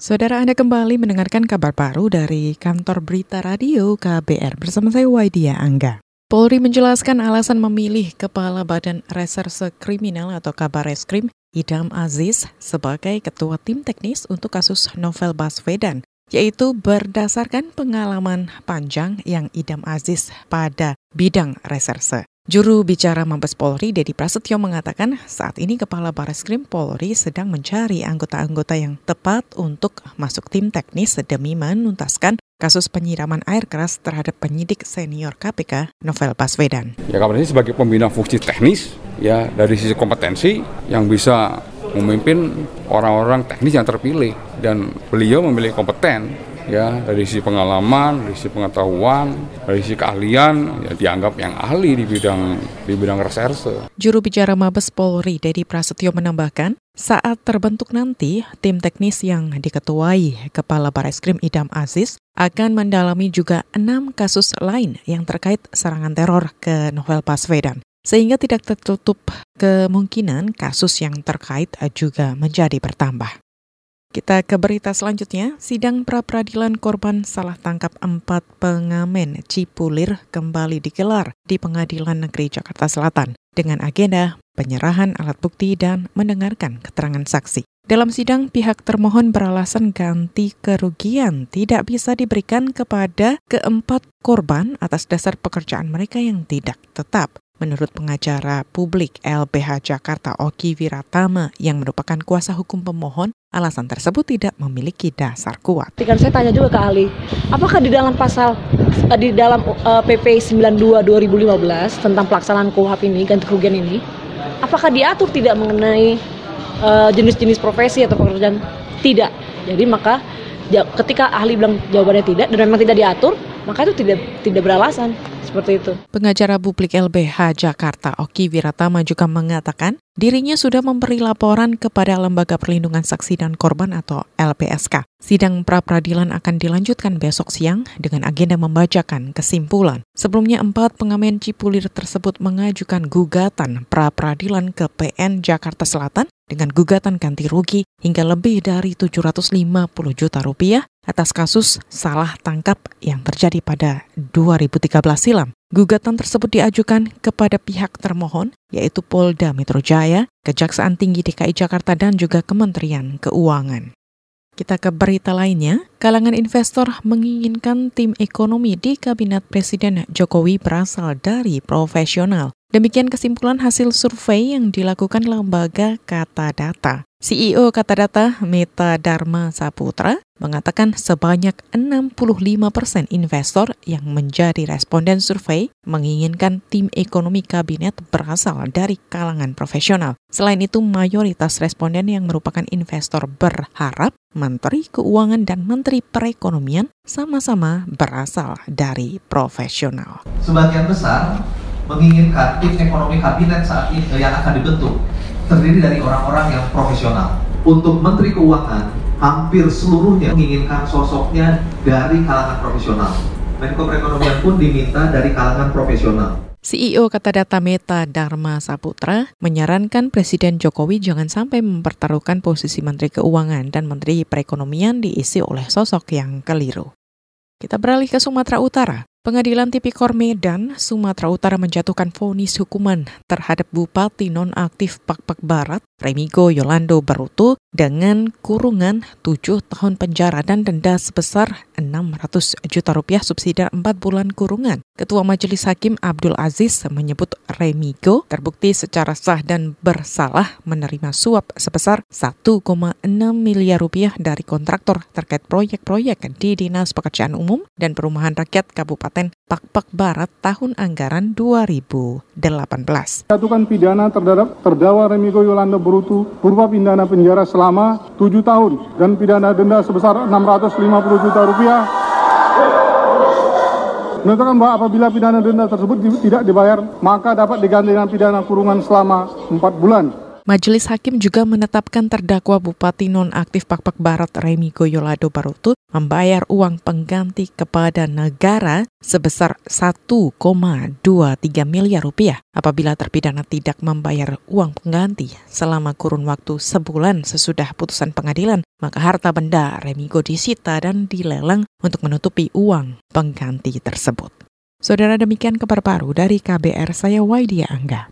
Saudara Anda kembali mendengarkan kabar baru dari kantor berita radio KBR bersama saya Waidia Angga. Polri menjelaskan alasan memilih Kepala Badan Reserse Kriminal atau Kabar Reskrim Idam Aziz sebagai ketua tim teknis untuk kasus Novel Baswedan, yaitu berdasarkan pengalaman panjang yang Idam Aziz pada bidang reserse. Juru bicara Mabes Polri, Dedi Prasetyo mengatakan saat ini Kepala Bareskrim Polri sedang mencari anggota-anggota yang tepat untuk masuk tim teknis demi menuntaskan kasus penyiraman air keras terhadap penyidik senior KPK Novel Baswedan. Ya Kabar ini sebagai pembina fungsi teknis ya dari sisi kompetensi yang bisa memimpin orang-orang teknis yang terpilih dan beliau memilih kompeten ya dari sisi pengalaman, dari sisi pengetahuan, dari sisi keahlian ya dianggap yang ahli di bidang di bidang reserse. Juru bicara Mabes Polri Dedi Prasetyo menambahkan, saat terbentuk nanti, tim teknis yang diketuai Kepala Bareskrim Idam Aziz akan mendalami juga enam kasus lain yang terkait serangan teror ke Novel Baswedan. Sehingga tidak tertutup kemungkinan kasus yang terkait juga menjadi bertambah. Kita ke berita selanjutnya, sidang pra-peradilan korban salah tangkap empat pengamen Cipulir kembali digelar di Pengadilan Negeri Jakarta Selatan dengan agenda penyerahan alat bukti dan mendengarkan keterangan saksi. Dalam sidang, pihak termohon beralasan ganti kerugian tidak bisa diberikan kepada keempat korban atas dasar pekerjaan mereka yang tidak tetap. Menurut pengacara publik LBH Jakarta Oki Wiratama yang merupakan kuasa hukum pemohon, alasan tersebut tidak memiliki dasar kuat. Kan saya tanya juga ke ahli, apakah di dalam pasal eh, di dalam uh, PP 92 2015 tentang pelaksanaan KUHP ini ganti kerugian ini, apakah diatur tidak mengenai eh, jenis-jenis uh, profesi atau pekerjaan? Tidak. Jadi maka ketika ahli bilang jawabannya tidak dan memang tidak diatur, maka itu tidak tidak beralasan seperti itu. Pengacara publik LBH Jakarta Oki Wiratama juga mengatakan dirinya sudah memberi laporan kepada Lembaga Perlindungan Saksi dan Korban atau LPSK. Sidang pra-peradilan akan dilanjutkan besok siang dengan agenda membacakan kesimpulan. Sebelumnya empat pengamen Cipulir tersebut mengajukan gugatan pra-peradilan ke PN Jakarta Selatan dengan gugatan ganti rugi hingga lebih dari 750 juta rupiah atas kasus salah tangkap yang terjadi pada 2013 silam. Gugatan tersebut diajukan kepada pihak termohon, yaitu Polda Metro Jaya, Kejaksaan Tinggi DKI Jakarta, dan juga Kementerian Keuangan. Kita ke berita lainnya, kalangan investor menginginkan tim ekonomi di Kabinet Presiden Jokowi berasal dari profesional. Demikian kesimpulan hasil survei yang dilakukan lembaga Kata Data. CEO Kata Data Meta Dharma Saputra mengatakan sebanyak 65 persen investor yang menjadi responden survei menginginkan tim ekonomi kabinet berasal dari kalangan profesional. Selain itu, mayoritas responden yang merupakan investor berharap Menteri Keuangan dan Menteri Perekonomian sama-sama berasal dari profesional. Sebagian besar menginginkan tim ekonomi kabinet saat ini yang akan dibentuk terdiri dari orang-orang yang profesional. Untuk Menteri Keuangan, hampir seluruhnya menginginkan sosoknya dari kalangan profesional. Menko Perekonomian pun diminta dari kalangan profesional. CEO Kata Data Meta Dharma Saputra menyarankan Presiden Jokowi jangan sampai mempertaruhkan posisi Menteri Keuangan dan Menteri Perekonomian diisi oleh sosok yang keliru. Kita beralih ke Sumatera Utara. Pengadilan Tipikor Medan, Sumatera Utara menjatuhkan vonis hukuman terhadap Bupati nonaktif Pakpak Barat, Remigo Yolando Baruto, dengan kurungan 7 tahun penjara dan denda sebesar 600 juta rupiah subsidi 4 bulan kurungan. Ketua Majelis Hakim Abdul Aziz menyebut Remigo terbukti secara sah dan bersalah menerima suap sebesar 1,6 miliar rupiah dari kontraktor terkait proyek-proyek di Dinas Pekerjaan Umum dan Perumahan Rakyat Kabupaten Kabupaten Pakpak Barat tahun anggaran 2018. Jatuhkan pidana terhadap terdakwa Remigo Yolanda Brutu berupa pidana penjara selama 7 tahun dan pidana denda sebesar 650 juta rupiah menentukan bahwa apabila pidana denda tersebut tidak dibayar, maka dapat diganti dengan pidana kurungan selama 4 bulan. Majelis Hakim juga menetapkan terdakwa Bupati Nonaktif Pakpak Barat Remi Goyolado Barutu membayar uang pengganti kepada negara sebesar 1,23 miliar rupiah apabila terpidana tidak membayar uang pengganti selama kurun waktu sebulan sesudah putusan pengadilan, maka harta benda Remigo disita dan dilelang untuk menutupi uang pengganti tersebut. Saudara demikian kabar baru dari KBR saya Waidia Angga.